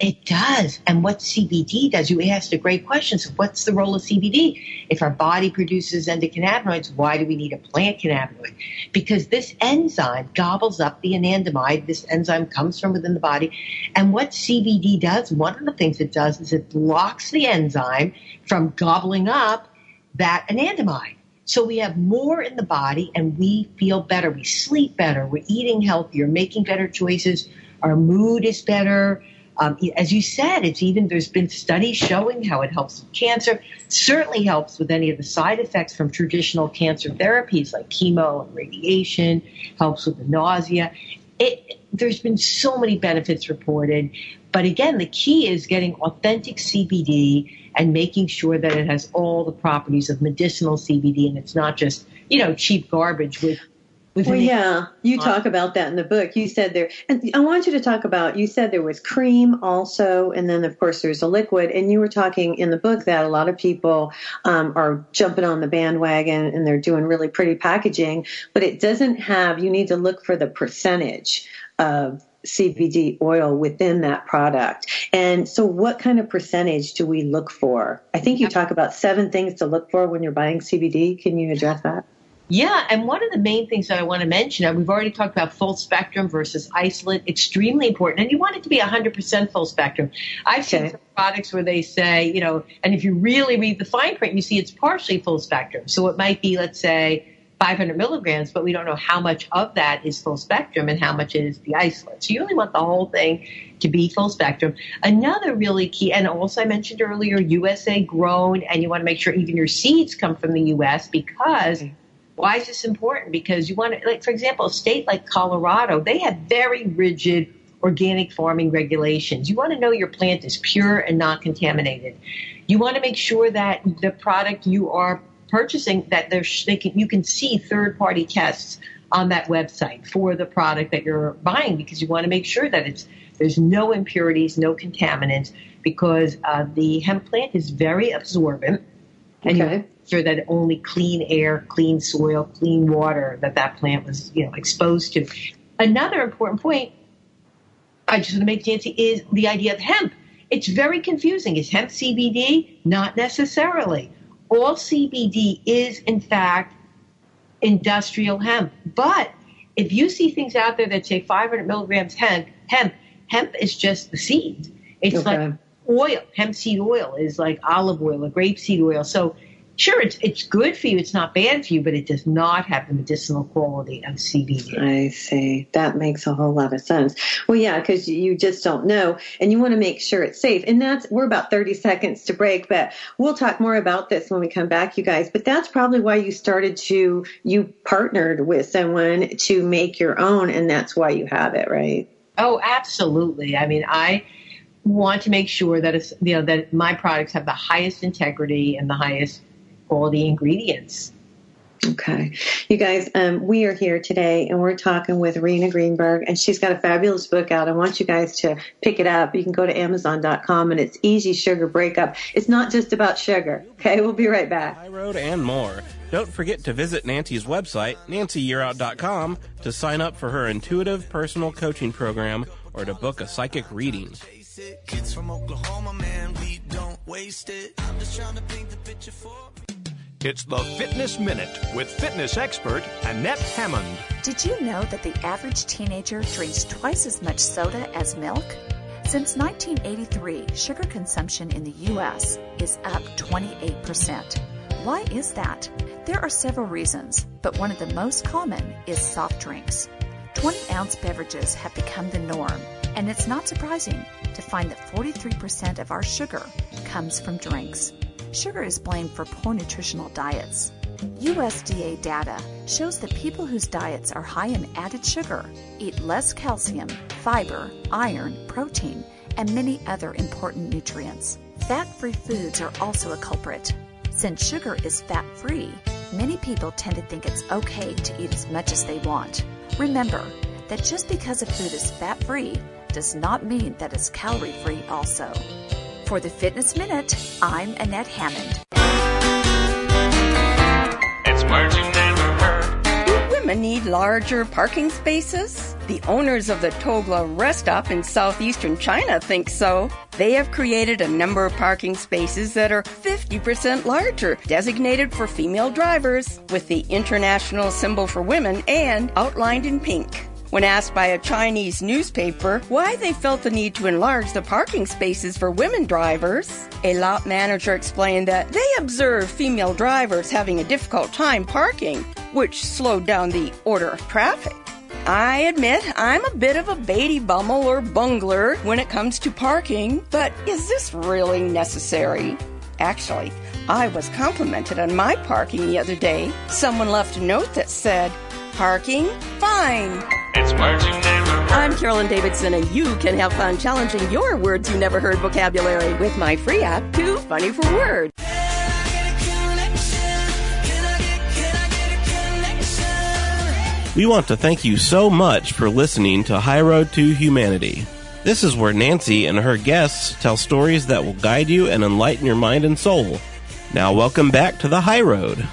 It does. And what CBD does, you asked a great question. So what's the role of CBD? If our body produces endocannabinoids, why do we need a plant cannabinoid? Because this enzyme gobbles up the anandamide. This enzyme comes from within the body. And what CBD does, one of the things it does is it blocks the enzyme from gobbling up that anandamide. So we have more in the body and we feel better. We sleep better. We're eating healthier, making better choices. Our mood is better um, as you said, it's even there's been studies showing how it helps with cancer. Certainly helps with any of the side effects from traditional cancer therapies like chemo and radiation. Helps with the nausea. it, there's been so many benefits reported. But again, the key is getting authentic CBD and making sure that it has all the properties of medicinal CBD and it's not just, you know, cheap garbage with well, yeah, you talk about that in the book. You said there, and I want you to talk about, you said there was cream also, and then of course there's a liquid. And you were talking in the book that a lot of people um, are jumping on the bandwagon and they're doing really pretty packaging, but it doesn't have, you need to look for the percentage of CBD oil within that product. And so what kind of percentage do we look for? I think you talk about seven things to look for when you're buying CBD. Can you address that? Yeah, and one of the main things that I want to mention, uh, we've already talked about full spectrum versus isolate, extremely important. And you want it to be 100% full spectrum. I've okay. seen some products where they say, you know, and if you really read the fine print, you see it's partially full spectrum. So it might be, let's say, 500 milligrams, but we don't know how much of that is full spectrum and how much is the isolate. So you really want the whole thing to be full spectrum. Another really key, and also I mentioned earlier, USA grown, and you want to make sure even your seeds come from the US because why is this important? Because you want to, like, for example, a state like Colorado, they have very rigid organic farming regulations. You want to know your plant is pure and not contaminated. You want to make sure that the product you are purchasing that there's they can, you can see third party tests on that website for the product that you're buying because you want to make sure that it's there's no impurities, no contaminants because uh, the hemp plant is very absorbent. And okay. Sure that only clean air, clean soil, clean water that that plant was, you know, exposed to. Another important point I just want to make, Nancy, is the idea of hemp. It's very confusing. Is hemp CBD? Not necessarily all CBD is in fact industrial hemp. But if you see things out there that say 500 milligrams hemp, hemp, hemp is just the seed. It's okay. like oil. Hemp seed oil is like olive oil or grapeseed oil. So sure, it's it's good for you. It's not bad for you, but it does not have the medicinal quality of CBD. I see. That makes a whole lot of sense. Well, yeah, because you just don't know, and you want to make sure it's safe. And that's we're about thirty seconds to break, but we'll talk more about this when we come back, you guys. But that's probably why you started to you partnered with someone to make your own, and that's why you have it, right? Oh, absolutely. I mean, I want to make sure that it's you know that my products have the highest integrity and the highest quality ingredients. Okay. You guys, um, we are here today and we're talking with Rena Greenberg and she's got a fabulous book out. I want you guys to pick it up. You can go to Amazon.com and it's Easy Sugar Breakup. It's not just about sugar. Okay. We'll be right back. High Road and more. Don't forget to visit Nancy's website, nancyyearout.com, to sign up for her intuitive personal coaching program or to book a psychic reading. Kids from Oklahoma, man, we don't waste it. I'm just trying to paint the picture for it's the Fitness Minute with fitness expert Annette Hammond. Did you know that the average teenager drinks twice as much soda as milk? Since 1983, sugar consumption in the U.S. is up 28%. Why is that? There are several reasons, but one of the most common is soft drinks. 20 ounce beverages have become the norm, and it's not surprising to find that 43% of our sugar comes from drinks sugar is blamed for poor nutritional diets. USDA data shows that people whose diets are high in added sugar eat less calcium, fiber, iron, protein, and many other important nutrients. Fat free foods are also a culprit. Since sugar is fat free, many people tend to think it's okay to eat as much as they want. Remember that just because a food is fat free does not mean that it's calorie free also. For the Fitness Minute, I'm Annette Hammond. It's words you never heard. Do women need larger parking spaces? The owners of the Togla rest stop in southeastern China think so. They have created a number of parking spaces that are 50% larger, designated for female drivers, with the international symbol for women and outlined in pink. When asked by a Chinese newspaper why they felt the need to enlarge the parking spaces for women drivers, a lot manager explained that they observed female drivers having a difficult time parking, which slowed down the order of traffic. I admit I'm a bit of a baby bummel or bungler when it comes to parking, but is this really necessary? Actually, I was complimented on my parking the other day. Someone left a note that said, Parking? Fine. It's words you never heard. I'm Carolyn Davidson, and you can have fun challenging your words you never heard vocabulary with my free app, Too Funny for Words. We want to thank you so much for listening to High Road to Humanity. This is where Nancy and her guests tell stories that will guide you and enlighten your mind and soul. Now, welcome back to the High Road.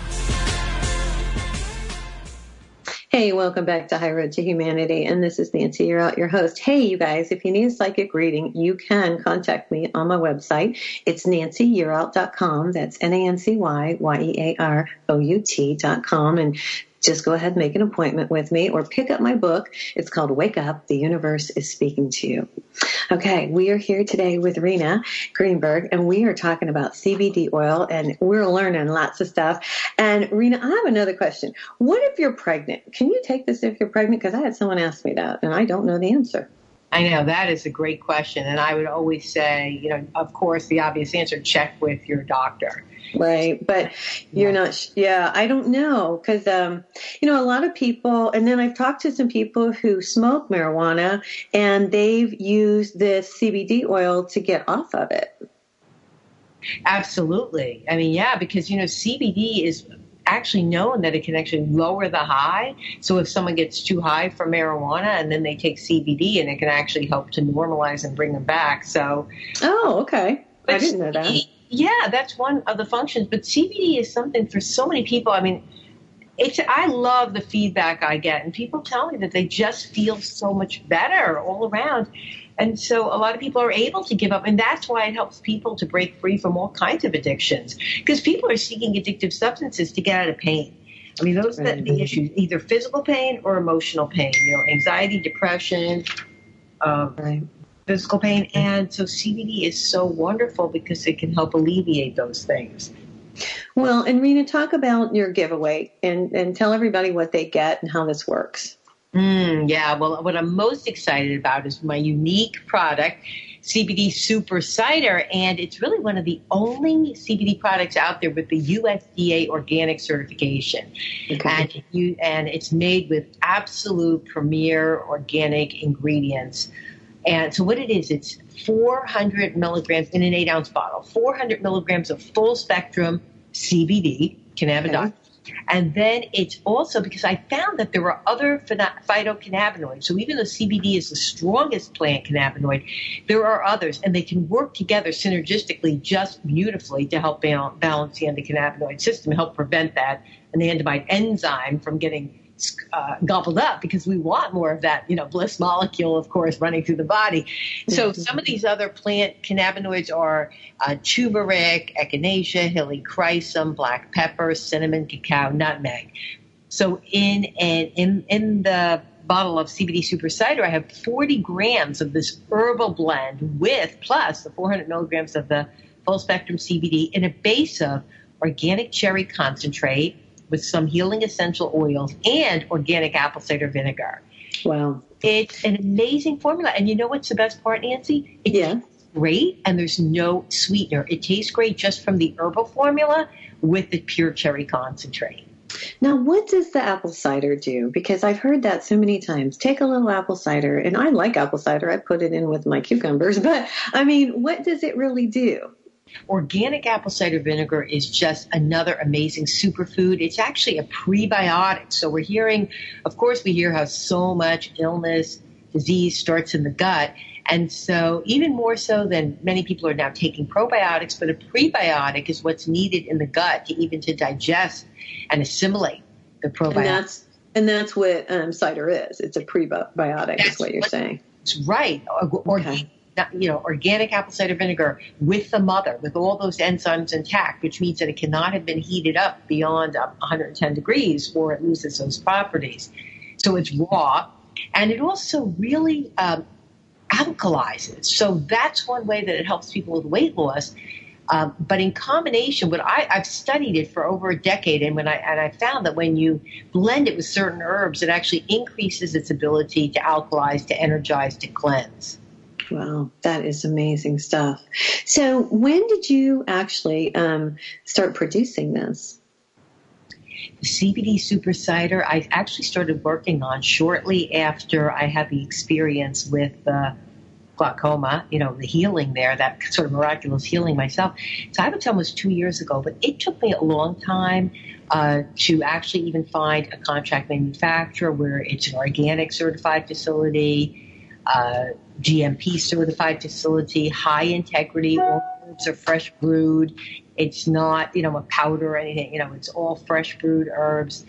Hey, welcome back to High Road to Humanity. And this is Nancy. Yearout your host. Hey, you guys, if you need a psychic reading, you can contact me on my website. It's nancyyearout.com. That's N-A-N-C-Y-Y-E-A-R-O-U-T.com. And just go ahead and make an appointment with me or pick up my book. It's called Wake Up, The Universe is Speaking to You. Okay, we are here today with Rena Greenberg and we are talking about CBD oil and we're learning lots of stuff. And Rena, I have another question. What if you're pregnant? Can you take this if you're pregnant? Because I had someone ask me that and I don't know the answer. I know that is a great question. And I would always say, you know, of course, the obvious answer check with your doctor. Right. But you're yeah. not, yeah, I don't know. Cause, um, you know, a lot of people, and then I've talked to some people who smoke marijuana and they've used this CBD oil to get off of it. Absolutely. I mean, yeah, because, you know, CBD is actually known that it can actually lower the high. So if someone gets too high for marijuana and then they take CBD and it can actually help to normalize and bring them back. So, oh, okay. I didn't know that. Yeah, that's one of the functions. But CBD is something for so many people. I mean, it's I love the feedback I get, and people tell me that they just feel so much better all around. And so a lot of people are able to give up, and that's why it helps people to break free from all kinds of addictions. Because people are seeking addictive substances to get out of pain. I mean, those are the issues: either physical pain or emotional pain. You know, anxiety, depression, um, right physical pain. And so CBD is so wonderful because it can help alleviate those things. Well, and Rena, talk about your giveaway and, and tell everybody what they get and how this works. Mm, yeah, well, what I'm most excited about is my unique product, CBD Super Cider, and it's really one of the only CBD products out there with the USDA organic certification. Okay. And you and it's made with absolute premier organic ingredients. And so what it is, it's 400 milligrams in an eight ounce bottle, 400 milligrams of full spectrum CBD, cannabidiol. Okay. And then it's also because I found that there are other phytocannabinoids. So even though CBD is the strongest plant cannabinoid, there are others, and they can work together synergistically just beautifully to help balance the endocannabinoid system, help prevent that and the anandamide enzyme from getting uh, gobbled up because we want more of that, you know, bliss molecule, of course, running through the body. So some of these other plant cannabinoids are uh, turmeric, echinacea, helichrysum, black pepper, cinnamon, cacao, nutmeg. So in and in in the bottle of CBD super cider, I have 40 grams of this herbal blend with plus the 400 milligrams of the full spectrum CBD in a base of organic cherry concentrate with some healing essential oils and organic apple cider vinegar. Wow. It's an amazing formula. And you know what's the best part, Nancy? It yeah. great and there's no sweetener. It tastes great just from the herbal formula with the pure cherry concentrate. Now, what does the apple cider do? Because I've heard that so many times. Take a little apple cider, and I like apple cider. I put it in with my cucumbers, [laughs] but I mean, what does it really do? Organic apple cider vinegar is just another amazing superfood. It's actually a prebiotic. So we're hearing, of course, we hear how so much illness, disease starts in the gut. And so, even more so than many people are now taking probiotics, but a prebiotic is what's needed in the gut to even to digest and assimilate the probiotics. And that's, and that's what um, cider is. It's a prebiotic, that's is what you're what, saying. That's right. Or, okay you know, organic apple cider vinegar with the mother, with all those enzymes intact, which means that it cannot have been heated up beyond 110 degrees or it loses those properties. So it's raw. And it also really um, alkalizes. So that's one way that it helps people with weight loss. Um, but in combination, what I, I've studied it for over a decade, and when I and I found that when you blend it with certain herbs, it actually increases its ability to alkalize, to energize, to cleanse. Wow, that is amazing stuff. So, when did you actually um, start producing this? CBD super cider, I actually started working on shortly after I had the experience with uh, glaucoma, you know, the healing there, that sort of miraculous healing myself. So I would it was two years ago, but it took me a long time uh, to actually even find a contract manufacturer where it's an organic certified facility, uh, GMP certified facility, high integrity, herbs are fresh brewed. It's not, you know, a powder or anything, you know, it's all fresh brewed herbs.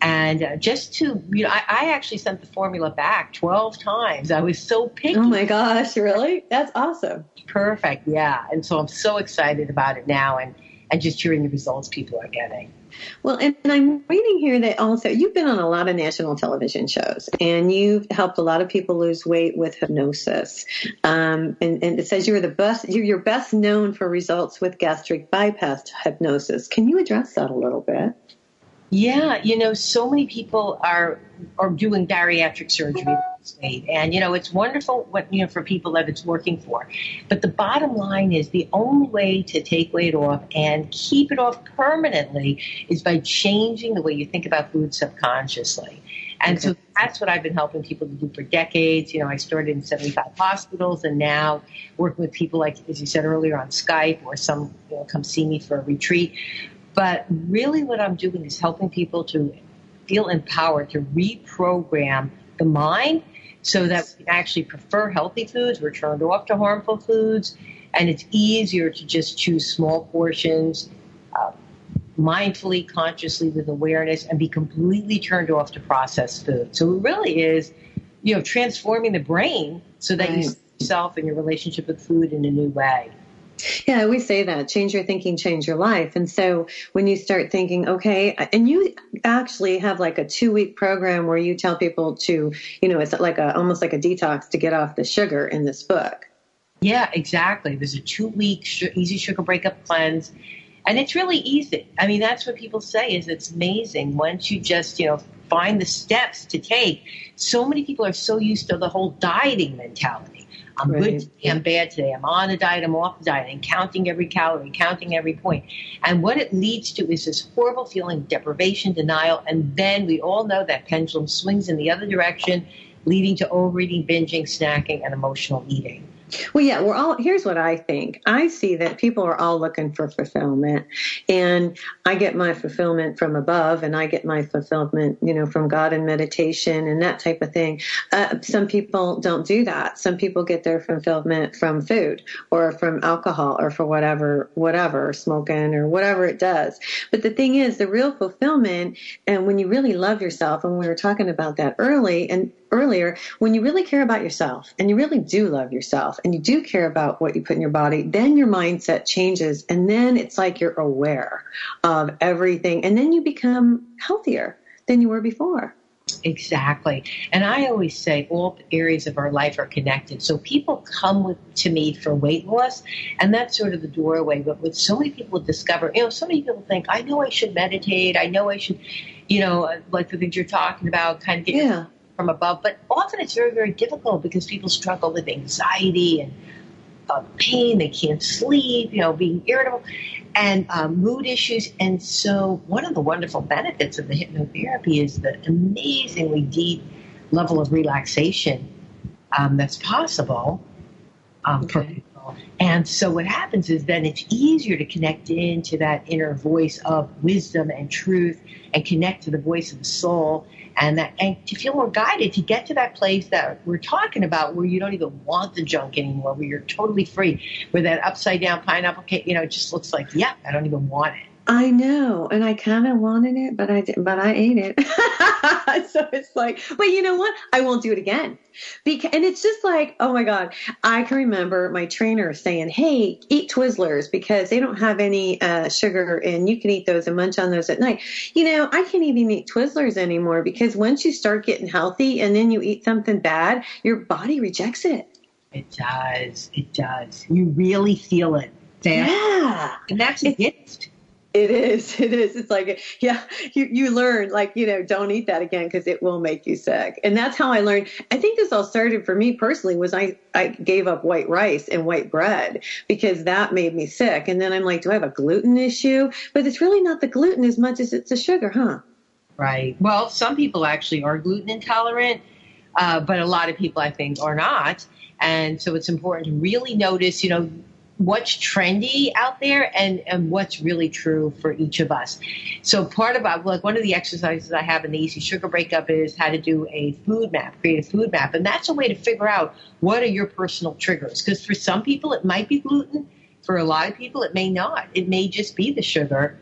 And uh, just to, you know, I, I, actually sent the formula back 12 times. I was so picky. Oh my gosh, really? That's awesome. Perfect, yeah. And so I'm so excited about it now and, and just hearing the results people are getting. Well, and, and, I'm reading here that also you've been on a lot of national television shows and you've helped a lot of people lose weight with hypnosis. Um, and, and, it says you were the best, you're, you're best known for results with gastric bypass hypnosis. Can you address that a little bit? Yeah, you know, so many people are are doing bariatric surgery state, and you know, it's wonderful what you know for people that it's working for. But the bottom line is the only way to take weight off and keep it off permanently is by changing the way you think about food subconsciously. And okay. so that's what I've been helping people to do for decades. You know, I started in 75 hospitals and now working with people like, as you said earlier, on Skype or some, you know, come see me for a retreat. But really, what I'm doing is helping people to feel empowered to reprogram the mind so that we actually prefer healthy foods, we're turned off to harmful foods, and it's easier to just choose small portions, uh, mindfully, consciously, with awareness, and be completely turned off to processed food. So it really is, you know, transforming the brain so that right. you see yourself and your relationship with food in a new way. Yeah, we say that change your thinking, change your life. And so when you start thinking, okay, and you actually have like a two week program where you tell people to, you know, it's like a almost like a detox to get off the sugar in this book. Yeah, exactly. There's a two week easy sugar breakup cleanse. And it's really easy. I mean, that's what people say is it's amazing once you just, you know, find the steps to take. So many people are so used to the whole dieting mentality I'm right. good today, I'm bad today, I'm on a diet, I'm off the diet, and counting every calorie, counting every point. And what it leads to is this horrible feeling of deprivation, denial, and then we all know that pendulum swings in the other direction, leading to overeating, binging, snacking, and emotional eating. Well, yeah, we're all, here's what I think. I see that people are all looking for fulfillment and I get my fulfillment from above and I get my fulfillment, you know, from God and meditation and that type of thing. Uh, some people don't do that. Some people get their fulfillment from food or from alcohol or for whatever, whatever, smoking or whatever it does. But the thing is, the real fulfillment and when you really love yourself, and we were talking about that early and earlier, when you really care about yourself and you really do love yourself and you do care about what you put in your body, then your mindset changes and then it's like you're aware of everything and then you become healthier than you were before. Exactly. And I always say all areas of our life are connected. So people come with, to me for weight loss, and that's sort of the doorway. But with so many people discover, you know, so many people think, I know I should meditate. I know I should, you know, uh, like the things you're talking about, kind of get yeah from above. But often it's very, very difficult because people struggle with anxiety and uh, pain. They can't sleep, you know, being irritable and uh, mood issues. And so one of the wonderful benefits of the hypnotherapy is the amazingly deep level of relaxation um, that's possible um, okay. And so what happens is then it's easier to connect into that inner voice of wisdom and truth and connect to the voice of the soul and that and to feel more guided to get to that place that we're talking about where you don't even want the junk anymore, where you're totally free, where that upside down pineapple cake, you know, just looks like, yeah, I don't even want it. I know, and I kind of wanted it, but I didn't, but I ate it. [laughs] so it's like, but you know what? I won't do it again. Because, and it's just like, oh my God, I can remember my trainer saying, Hey, eat Twizzlers because they don't have any uh, sugar and you can eat those and munch on those at night. You know, I can't even eat Twizzlers anymore because once you start getting healthy and then you eat something bad, your body rejects it. It does. It does. You really feel it. Yeah. And that's a gift. It is. [laughs] It is. It's like, yeah, you, you learn, like, you know, don't eat that again because it will make you sick. And that's how I learned. I think this all started for me personally was I, I gave up white rice and white bread because that made me sick. And then I'm like, do I have a gluten issue? But it's really not the gluten as much as it's the sugar, huh? Right. Well, some people actually are gluten intolerant, uh, but a lot of people, I think, are not. And so it's important to really notice, you know, what's trendy out there and, and what's really true for each of us. So part of like one of the exercises I have in the Easy Sugar Breakup is how to do a food map, create a food map. And that's a way to figure out what are your personal triggers. Because for some people it might be gluten. For a lot of people it may not. It may just be the sugar.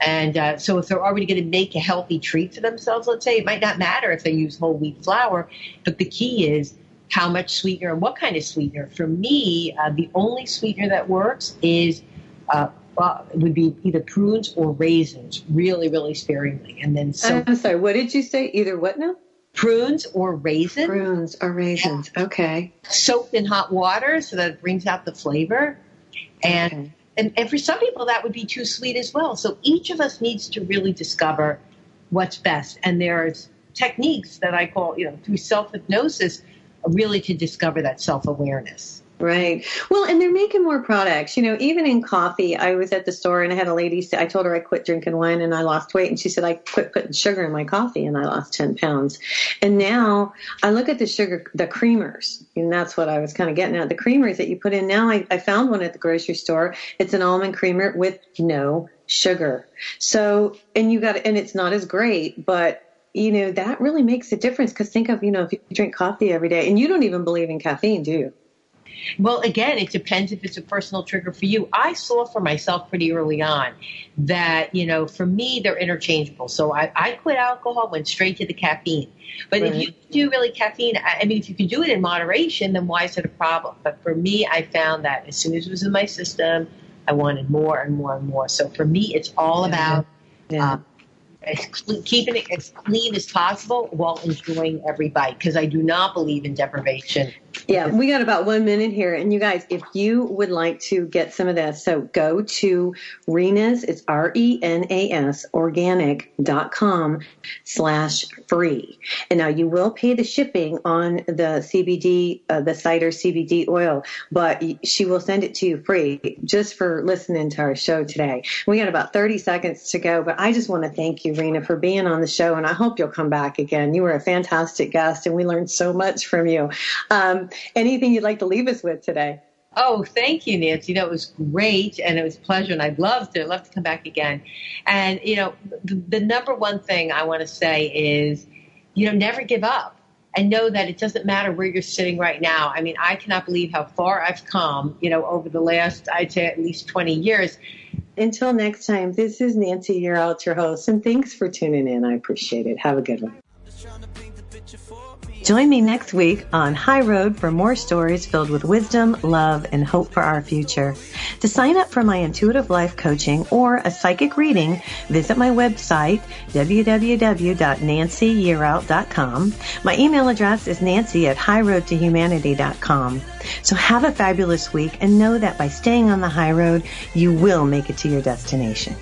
And uh, so if they're already going to make a healthy treat for themselves, let's say, it might not matter if they use whole wheat flour. But the key is how much sweetener and what kind of sweetener. For me, uh, the only sweetener that works is uh, it would be either prunes or raisins, really, really sparingly. And then so. I'm sorry, what did you say? Either what now? Prunes or raisins. Prunes or raisins. Yeah. Okay. Soaked in hot water so that it brings out the flavor. And, okay. and and for some people that would be too sweet as well. So each of us needs to really discover what's best. And there's techniques that I call, you know, through self hypnosis really to discover that self awareness. Right. Well, and they're making more products. You know, even in coffee, I was at the store and I had a lady say, I told her I quit drinking wine and I lost weight. And she said, I quit putting sugar in my coffee and I lost 10 pounds. And now I look at the sugar, the creamers, and that's what I was kind of getting at. The creamers that you put in now, I, I found one at the grocery store. It's an almond creamer with no sugar. So, and you got, and it's not as great, but you know, that really makes a difference because think of, you know, if you drink coffee every day and you don't even believe in caffeine, do you? Well, again, it depends if it's a personal trigger for you. I saw for myself pretty early on that, you know, for me, they're interchangeable. So I, I quit alcohol, went straight to the caffeine. But right. if you do really caffeine, I mean, if you can do it in moderation, then why is it a problem? But for me, I found that as soon as it was in my system, I wanted more and more and more. So for me, it's all about yeah. Um, keeping it as clean as possible while enjoying every bite because I do not believe in deprivation. Yeah, we got about one minute here. And you guys, if you would like to get some of this, so go to Renas, it's R-E-N-A-S, organic.com slash free. And now you will pay the shipping on the CBD, uh, the cider CBD oil, but she will send it to you free just for listening to our show today. We got about 30 seconds to go, but I just want to thank you, Rena, for being on the show. And I hope you'll come back again. You were a fantastic guest and we learned so much from you. Um, anything you'd like to leave us with today? Oh, thank you, Nancy. That was great, and it was a pleasure, and I'd love to love to come back again. And you know, the, the number one thing I want to say is, you know, never give up, and know that it doesn't matter where you're sitting right now. I mean, I cannot believe how far I've come. You know, over the last, I'd say, at least 20 years. Until next time, this is Nancy, your altar host, and thanks for tuning in. I appreciate it. Have a good one. Join me next week on High Road for more stories filled with wisdom, love, and hope for our future. To sign up for my intuitive life coaching or a psychic reading, visit my website, www.nancyyearout.com. My email address is nancy at highroadtohumanity.com. So have a fabulous week and know that by staying on the high road, you will make it to your destination.